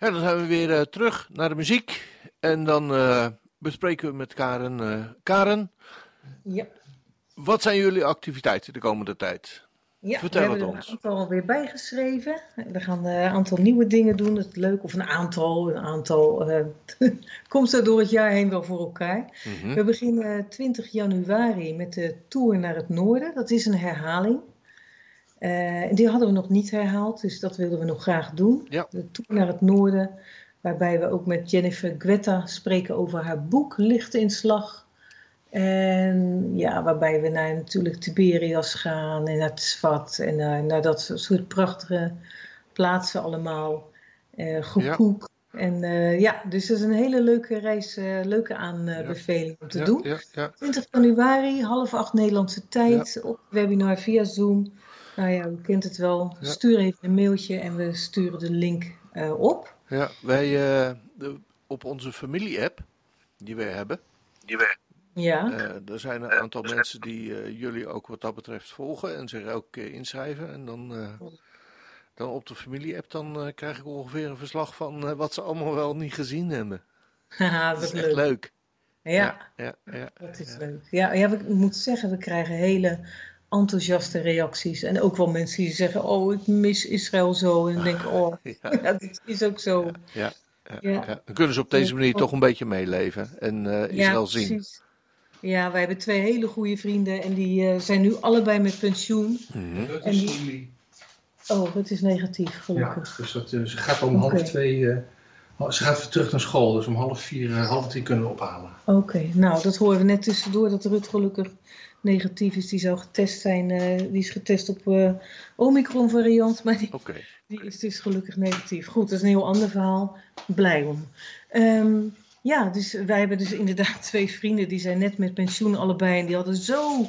Ja, dan zijn we weer uh, terug naar de muziek. En dan uh, bespreken we met Karen. Uh, Karen, ja. wat zijn jullie activiteiten de komende tijd? Ja, Vertel we het hebben ons. er een aantal alweer bijgeschreven. We gaan een aantal nieuwe dingen doen. Het is leuk, of een aantal, een aantal komt zo door het jaar heen wel voor elkaar. Mm -hmm. We beginnen 20 januari met de Tour naar het Noorden. Dat is een herhaling. Uh, die hadden we nog niet herhaald, dus dat wilden we nog graag doen. Ja. De tour naar het noorden, waarbij we ook met Jennifer Guetta spreken over haar boek Lichtinslag. En ja, waarbij we naar natuurlijk Tiberias gaan en naar Tzfat en naar, naar dat soort prachtige plaatsen allemaal. Uh. Ja. En uh, ja, dus dat is een hele leuke reis, uh, leuke aanbeveling om te ja, doen. Ja, 20 januari, half acht Nederlandse tijd, op webinar via Zoom. Nou ja, u kent het wel. Ja. Stuur even een mailtje en we sturen de link uh, op. Ja, wij uh, de, op onze familie-app die wij hebben. Die wij. Ja. Uh, er zijn een aantal mensen die jullie ook wat dat betreft volgen en zich keer inschrijven. En dan, dan op de familie-app dan krijg ik ongeveer een verslag van wat ze allemaal wel niet gezien hebben. Haha, dat is leuk. echt leuk. Ja, ja, ja, ja dat is leuk. Ja, ja, ik moet zeggen, we krijgen hele enthousiaste reacties. En ook wel mensen die zeggen, oh, ik mis Israël zo. En dan denk oh, ja. ja, dat is ook zo. Ja, ja, ja, Dan kunnen ze op deze manier toch een beetje meeleven en uh, Israël zien. Precies. Ja, wij hebben twee hele goede vrienden en die uh, zijn nu allebei met pensioen. Mm -hmm. Dat En is die-. Oh, het is negatief, Ja, gelukkig. dus dat, eh, ze gaat om half twee. eh, ze gaat weer terug naar school, dus om half vier, eh, half drie kunnen we ophalen. Oké, nou, dat horen we net tussendoor dat Rut gelukkig negatief is. Die zou getest zijn. eh, die is getest op eh, Omicron variant, maar die, Oké. die is dus gelukkig negatief. Goed, dat is een heel ander verhaal. Blij om. Ehm, ja, dus wij hebben dus inderdaad twee vrienden. Die zijn net met pensioen allebei. En die hadden zo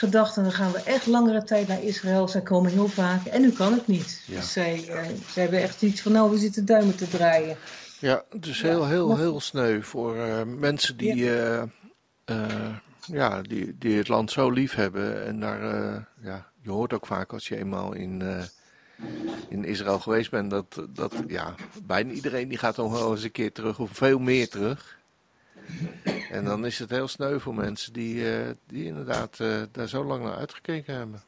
gedacht. En dan gaan we echt langere tijd naar Israël. Zij komen heel vaak. En nu kan het niet. Ja. Dus zij, eh, zij hebben echt iets van, nou, we zitten duimen te draaien. Ja, het is Ja, heel, heel, heel sneu voor eh, mensen die, eh, eh, ja, die, die het land zo lief hebben. En daar, ja, je hoort ook vaak als je eenmaal in, in Israël geweest bent, dat, dat ja, bijna iedereen die gaat dan wel eens een keer terug, of veel meer terug. En dan is het heel sneu voor mensen die, eh, die inderdaad eh, daar zo lang naar uitgekeken hebben.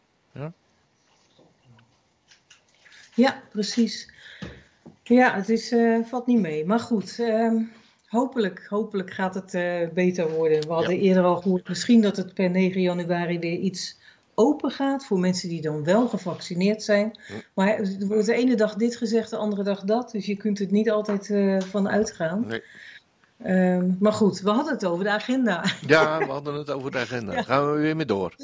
Ja, precies. Ja, het is, eh, valt niet mee. Maar goed, ehm, hopelijk, hopelijk gaat het beter worden. We hadden eerder al gehoord misschien dat het per 9 januari weer iets open gaat voor mensen die dan wel gevaccineerd zijn. Ja. Maar er wordt de ene dag dit gezegd, de andere dag dat. Dus je kunt het niet altijd van uitgaan. Nee. Ehm, maar goed, we hadden het over de agenda. Ja, we hadden het over de agenda. Ja. Gaan we weer mee door.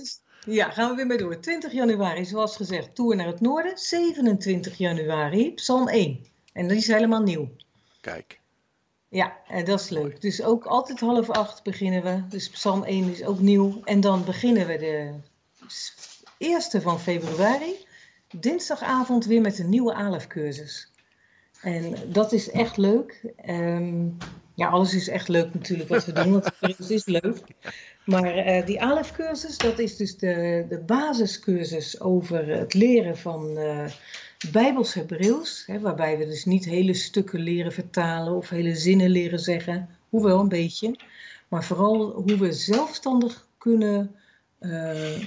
Ja, gaan we weer mee door. 20 januari, zoals gezegd, Tour naar het Noorden. 27 januari, Psalm 1. En die is helemaal nieuw. Kijk. Ja, en dat is leuk. Dus ook altijd half acht beginnen we. Dus Psalm 1 is ook nieuw. En dan beginnen we de eerste van februari. Dinsdagavond weer met een nieuwe ALEF-cursus. En dat is echt leuk. Ehm, ja, alles is echt leuk natuurlijk wat we doen, want cursus is leuk. Maar eh, die ALEF-cursus, dat is dus de, de basiscursus over het leren van eh Bijbels Hebreeuws. Waarbij we dus niet hele stukken leren vertalen of hele zinnen leren zeggen. Hoewel een beetje. Maar vooral hoe we zelfstandig kunnen eh,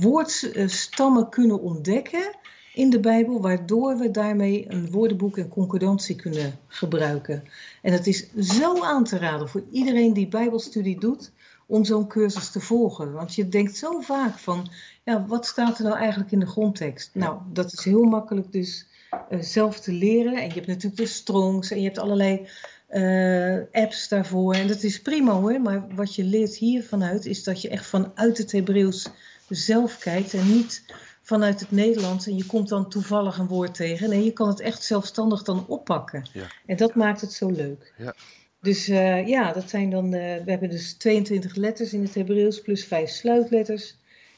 woordstammen kunnen ontdekken in de Bijbel, waardoor we daarmee een woordenboek en concordantie kunnen gebruiken. En het is zo aan te raden voor iedereen die Bijbelstudie doet om zo'n cursus te volgen. Want je denkt zo vaak van, ja, wat staat er nou eigenlijk in de grondtekst? Nou, dat is heel makkelijk dus eh, zelf te leren. En je hebt natuurlijk de Strongs en je hebt allerlei eh, apps daarvoor. En dat is prima hoor, maar wat je leert hier vanuit is dat je echt vanuit het Hebreeuws zelf kijkt en niet vanuit het Nederlands en je komt dan toevallig een woord tegen. Nee, je kan het echt zelfstandig dan oppakken. Ja. En dat maakt het zo leuk. Ja. Dus eh, ja, dat zijn dan, eh, we hebben dus 22 letters in het Hebreeuws plus 5 sluitletters.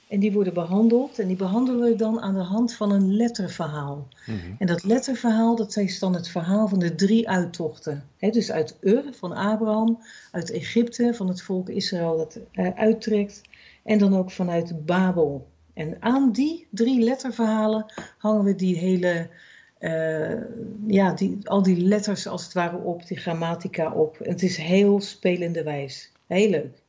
En die worden behandeld en die behandelen we dan aan de hand van een letterverhaal. Mhm. En dat letterverhaal, dat is dan het verhaal van de drie uittochten. Dus uit Ur van Abraham, uit Egypte van het volk Israël dat eh, uittrekt. En dan ook vanuit Babel. En aan die drie letterverhalen hangen we die hele eh, ja, die, al die letters als het ware op, die grammatica op. Het is heel spelende wijs. Heel leuk.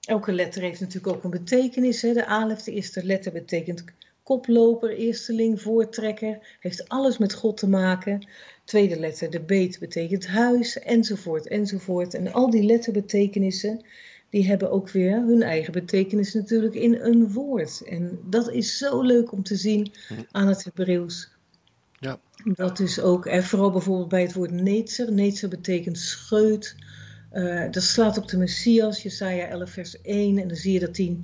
Elke letter heeft natuurlijk ook een betekenis. Hè. De alef, de eerste letter, betekent koploper, eersteling, voortrekker. Heeft alles met God te maken. Tweede letter, de beet, betekent huis, enzovoort, enzovoort. En al die letterbetekenissen, die hebben ook weer hun eigen betekenis natuurlijk in een woord. En dat is zo leuk om te zien aan het Hebreeuws. Ja. Dat is ook, en vooral bijvoorbeeld bij het woord netzer. Netzer betekent scheut. Uh, dat slaat op de Messias, Jesaja 11 vers 1. En dan zie je dat die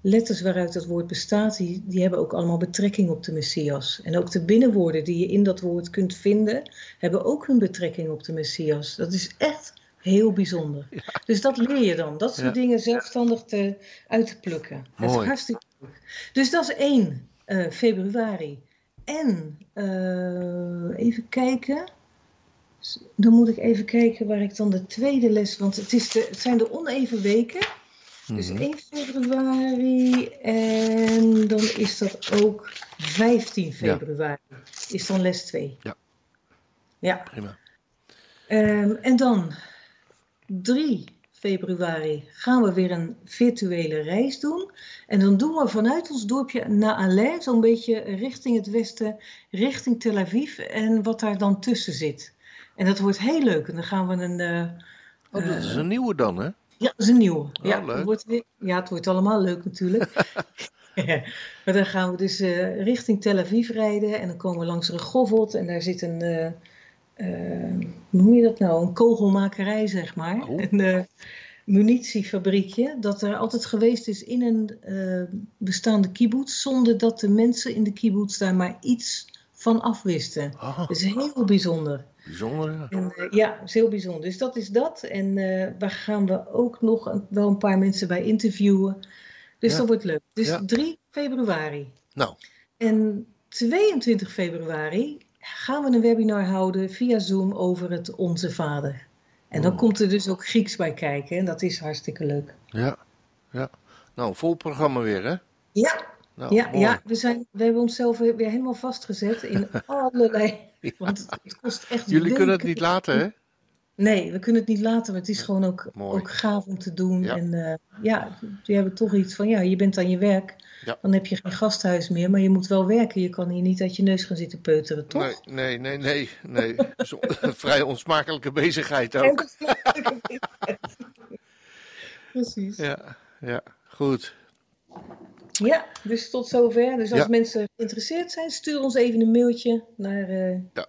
letters waaruit dat woord bestaat, die, die hebben ook allemaal betrekking op de Messias. En ook de binnenwoorden die je in dat woord kunt vinden, hebben ook hun betrekking op de Messias. Dat is echt heel bijzonder. Dus dat leer je dan. Dat soort dingen zelfstandig te, uit te plukken. Dat is hartstikke leuk. Dus dat is 1 uh, februari. En uh, even kijken. Dan moet ik even kijken waar ik dan de tweede les. Want het, is de, het zijn de oneven weken. Dus 1 mhm. februari en dan is dat ook 15 februari. Is dan les 2. Ja. Ja. Prima. Um, en dan 3 februari gaan we weer een virtuele reis doen. En dan doen we vanuit ons dorpje naar Alais, zo'n beetje richting het westen, richting Tel Aviv en wat daar dan tussen zit. En dat wordt heel leuk. En dan gaan we een. Uh, oh, dat is een nieuwe dan, hè? Ja, dat is een nieuwe. Oh, ja, leuk. Wordt weer, ja, het wordt allemaal leuk natuurlijk. maar dan gaan we dus uh, richting Tel Aviv rijden en dan komen we langs Rehovot en daar zit een, uh, hoe noem je dat nou, een kogelmakerij zeg maar. Oh. Een munitiefabriekje dat er altijd geweest is in een bestaande kibbutz zonder dat de mensen in de kibbutz daar maar iets van afwisten. Oh. Dat is heel bijzonder. Bijzonder, ja. En, uh, ja, is heel bijzonder. Dus dat is dat. En uh, waar gaan we ook nog een, wel een paar mensen bij interviewen. Dus Ja. dat wordt leuk. Dus Ja. 3 februari. Nou, En 22 februari gaan we een webinar houden via Zoom over het Onze Vader. En dan komt er dus ook Grieks bij kijken. En dat is hartstikke leuk. ja. Ja. Nou, vol programma weer, hè? Ja, Nou, ja, mooi. ja we, zijn, we hebben onszelf weer helemaal vastgezet in allerlei... Want het, kost echt Jullie kunnen het niet laten, hè? Nee, we kunnen het niet laten, maar het is gewoon ook, Mooi. ook gaaf om te doen. Ja. En eh, ja, we hebben toch iets van, ja, je bent aan je werk. Ja. Dan heb je geen gasthuis meer, maar je moet wel werken. Je kan hier niet uit je neus gaan zitten peuteren, toch? Nee, nee, nee, nee. nee. Vrij onsmakelijke bezigheid ook. Precies. Ja. Ja, ja. Goed. dus tot zover. Dus als Ja. mensen geïnteresseerd zijn, stuur ons even een mailtje naar uh, Ja.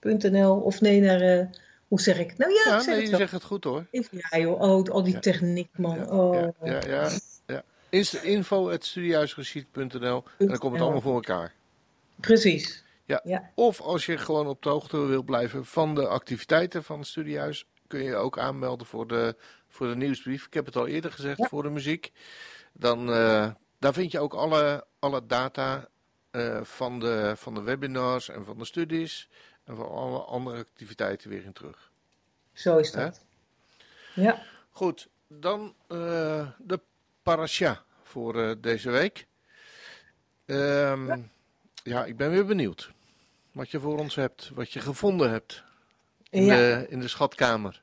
info.studiehuisgeschied.nl of nee, naar, eh, hoe zeg ik? Nou ja, Ja, ik zeg nee, het je zegt het goed hoor. Ja joh, oh, al die Ja. techniek man. Ja, oh. ja, ja, ja, ja. En dan komt het allemaal voor elkaar. Precies. Ja. Ja. Of als je gewoon op de hoogte wil blijven van de activiteiten van het studiehuis, kun je ook aanmelden voor de, voor de nieuwsbrief. Ik heb het al eerder gezegd, voor de muziek. Dan, eh, daar vind je ook alle, alle data eh, van, de, van de webinars en van de studies en van alle andere activiteiten weer in terug. Zo is dat. Ja. Goed, dan eh, de parasha voor eh, deze week. Ehm, ja. ik ben weer benieuwd wat je voor ons hebt, wat je gevonden hebt in, Ja. de, in de schatkamer.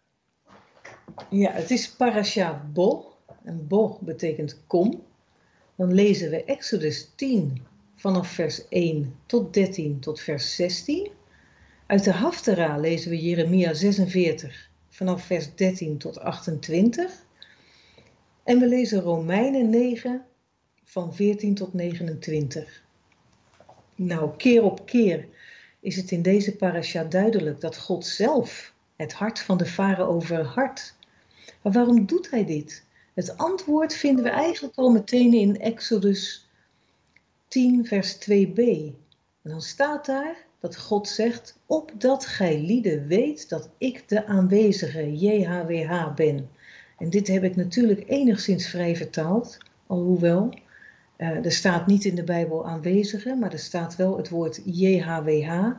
ja, het is Parasha Bo. En Bo betekent kom. Dan lezen we Exodus 10 vanaf vers 1 tot 13 tot vers 16. Uit de Haftara lezen we Jeremia 46 vanaf vers 13 tot 28. En we lezen Romeinen 9 van 14 tot 29. Nou, keer op keer is het in deze parasha duidelijk dat God zelf het hart van de farao verhardt. Maar waarom doet hij dit? Het antwoord vinden we eigenlijk al meteen in Exodus 10, vers 2b. En dan staat daar dat God zegt: Opdat gij lieden weet dat ik de aanwezige JHWH ben. En dit heb ik natuurlijk enigszins vrij vertaald, alhoewel. eh, er staat niet in de Bijbel aanwezige, maar er staat wel het woord JHWH.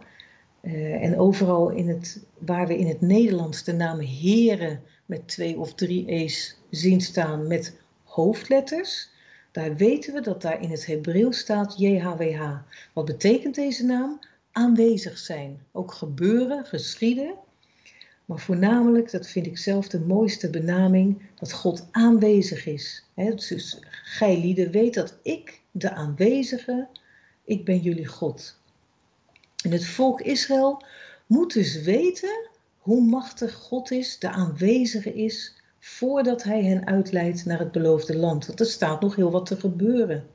Eh, en overal in het, waar we in het Nederlands de naam Heren met twee of drie E's zien staan met hoofdletters, Daar weten we dat daar in het Hebreeuws staat JHWH. Wat betekent deze naam? Aanwezig zijn. Ook gebeuren, geschieden. Maar voornamelijk, dat vind ik zelf de mooiste benaming, dat God aanwezig is. He, dus gij lieden weet dat ik, de aanwezige, ik ben jullie God. En het volk Israël moet dus weten hoe machtig God is, de aanwezige is, voordat hij hen uitleidt naar het beloofde land. Want er staat nog heel wat te gebeuren.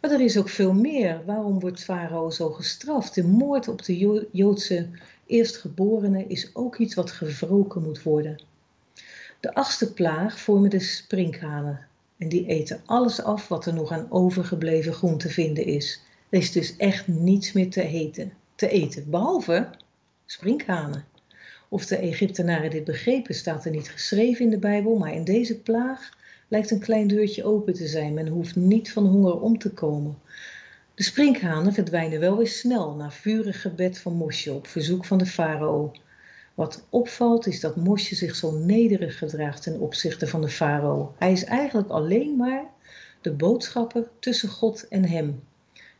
Maar er is ook veel meer. Waarom wordt Farao zo gestraft? De moord op de Joodse eerstgeborenen is ook iets wat gewroken moet worden. De achtste plaag vormen de sprinkhanen. En die eten alles af wat er nog aan overgebleven groen te vinden is. Er is dus echt niets meer te eten, te eten behalve sprinkhanen. Of de Egyptenaren dit begrepen staat er niet geschreven in de Bijbel, maar in deze plaag lijkt een klein deurtje open te zijn. Men hoeft niet van honger om te komen. De sprinkhanen verdwijnen wel weer snel na vurig gebed van Mosje op verzoek van de farao. Wat opvalt is dat Mosje zich zo nederig gedraagt ten opzichte van de farao. Hij is eigenlijk alleen maar de boodschapper tussen God en hem.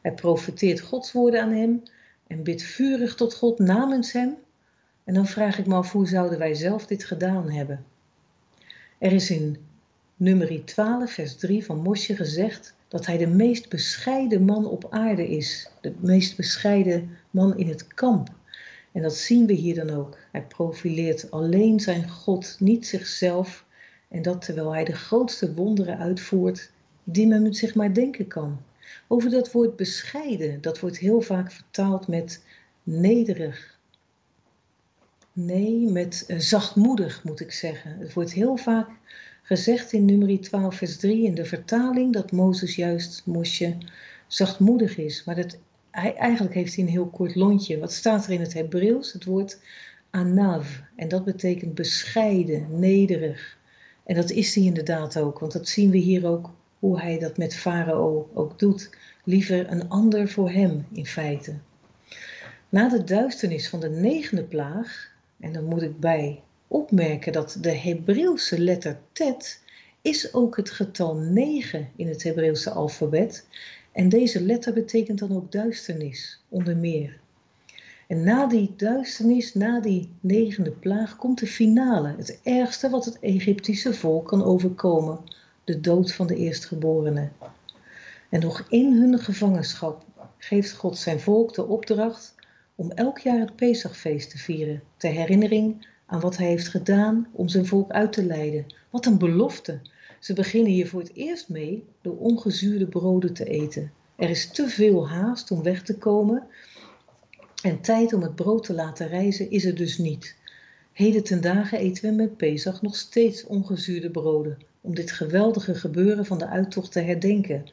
Hij profeteert Gods woorden aan hem en bidt vurig tot God namens hem. En dan vraag ik me af hoe zouden wij zelf dit gedaan hebben. Er is in nummer 12 vers 3 van Mosje gezegd dat hij de meest bescheiden man op aarde is. De meest bescheiden man in het kamp. En dat zien we hier dan ook. Hij profileert alleen zijn God, niet zichzelf. En dat terwijl hij de grootste wonderen uitvoert die men zich maar denken kan. Over dat woord bescheiden, dat wordt heel vaak vertaald met nederig. Nee, met uh, zachtmoedig moet ik zeggen. Het wordt heel vaak gezegd in nummer 12 vers 3 in de vertaling dat Mozes juist Mosje zachtmoedig is. Maar dat, hij, eigenlijk heeft hij een heel kort lontje. Wat staat er in het Hebreeuws? Het woord anav. En dat betekent bescheiden, nederig. En dat is hij inderdaad ook, want dat zien we hier ook hoe hij dat met Farao ook doet. Liever een ander voor hem in feite. Na de duisternis van de negende plaag, en dan moet ik bij opmerken dat de Hebreeuwse letter tet is ook het getal 9 in het Hebreeuwse alfabet. En deze letter betekent dan ook duisternis, onder meer. En na die duisternis, na die negende plaag, komt de finale. Het ergste wat het Egyptische volk kan overkomen. De dood van de eerstgeborenen. En nog in hun gevangenschap geeft God zijn volk de opdracht om elk jaar het Pesachfeest te vieren. Ter herinnering aan wat hij heeft gedaan om zijn volk uit te leiden. Wat een belofte. Ze beginnen hier voor het eerst mee door ongezuurde broden te eten. Er is te veel haast om weg te komen en tijd om het brood te laten rijzen is er dus niet. Heden ten dagen eten we met Pesach nog steeds ongezuurde broden, om dit geweldige gebeuren van de uittocht te herdenken.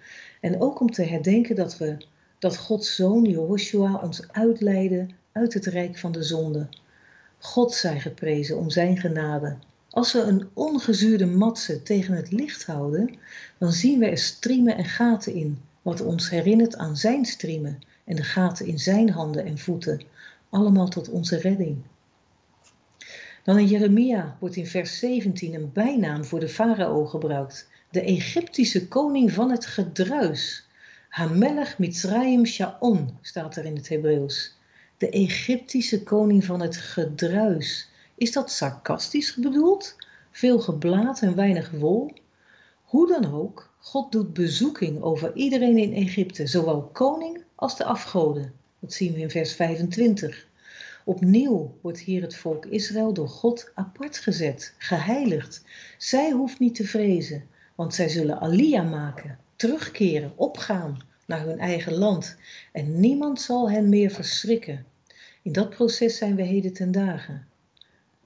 En ook om te herdenken dat we dat Gods zoon Jehoshua ons uitleidde uit het rijk van de zonde. God zij geprezen om zijn genade. Als we een ongezuurde matse tegen het licht houden, dan zien we er striemen en gaten in, wat ons herinnert aan zijn striemen en de gaten in zijn handen en voeten, allemaal tot onze redding. Dan in Jeremia wordt in vers 17 een bijnaam voor de farao gebruikt, de Egyptische koning van het gedruis. Hamelech Mitzrayim Shaon staat er in het Hebreeuws de Egyptische koning van het gedruis. Is dat sarcastisch bedoeld? Veel geblaad en weinig wol? Hoe dan ook, God doet bezoeking over iedereen in Egypte, zowel koning als de afgoden. Dat zien we in vers 25. Opnieuw wordt hier het volk Israël door God apart gezet, geheiligd. Zij hoeft niet te vrezen, want zij zullen alia maken, terugkeren, opgaan naar hun eigen land en niemand zal hen meer verschrikken. In dat proces zijn we heden ten dagen.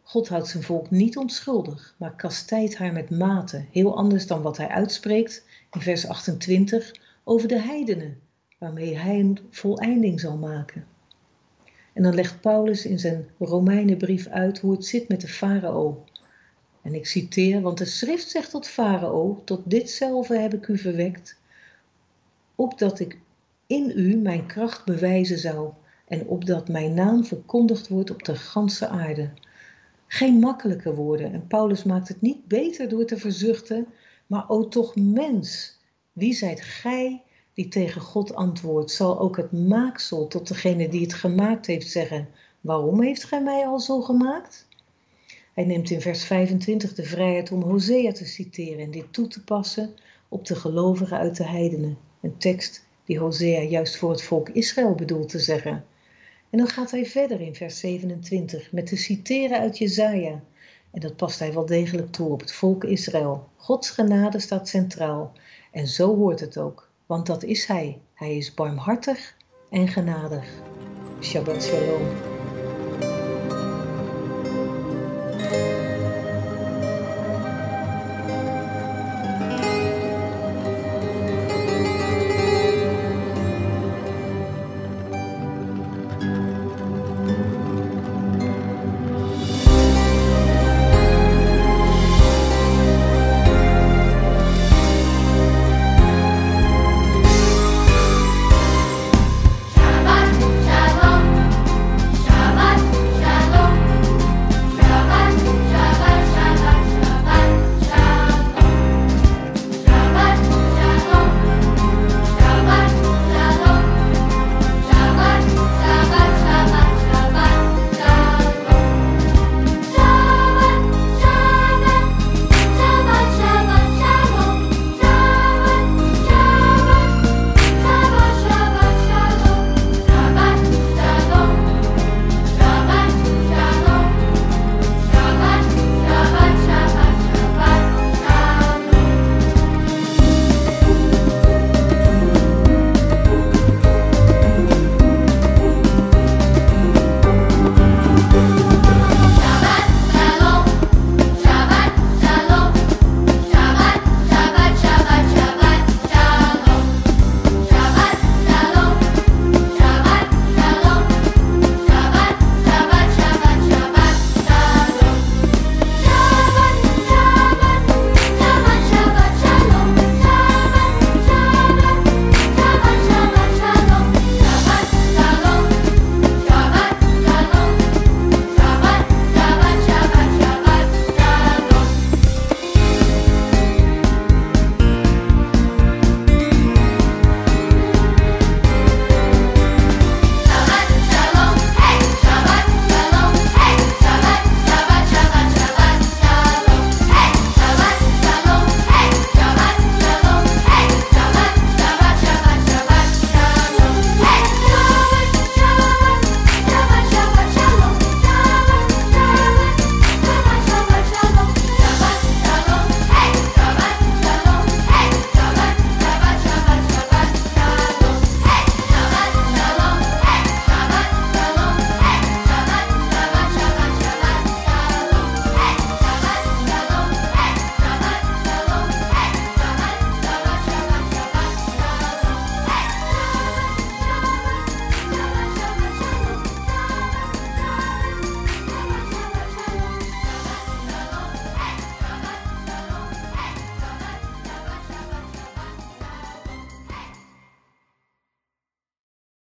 God houdt zijn volk niet onschuldig, maar kastijdt haar met mate, heel anders dan wat hij uitspreekt in vers 28 over de heidenen, waarmee hij een voleinding zal maken. En dan legt Paulus in zijn Romeinenbrief uit hoe het zit met de farao. En ik citeer, want de schrift zegt tot farao, tot ditzelfde heb ik u verwekt, opdat ik in u mijn kracht bewijzen zou en opdat mijn naam verkondigd wordt op de ganse aarde. Geen makkelijke woorden en Paulus maakt het niet beter door te verzuchten, maar o toch mens, Wie zijt gij die tegen God antwoordt? Zal ook het maaksel tot degene die het gemaakt heeft zeggen: Waarom heeft gij mij al zo gemaakt? Hij neemt in vers 25 de vrijheid om Hosea te citeren en dit toe te passen op de gelovigen uit de heidenen. Een tekst die Hosea juist voor het volk Israël bedoelt te zeggen. En dan gaat hij verder in vers 27 met te citeren uit Jezaja. En dat past hij wel degelijk toe op het volk Israël. Gods genade staat centraal. En zo hoort het ook, want dat is hij. Hij is barmhartig en genadig. Shabbat shalom.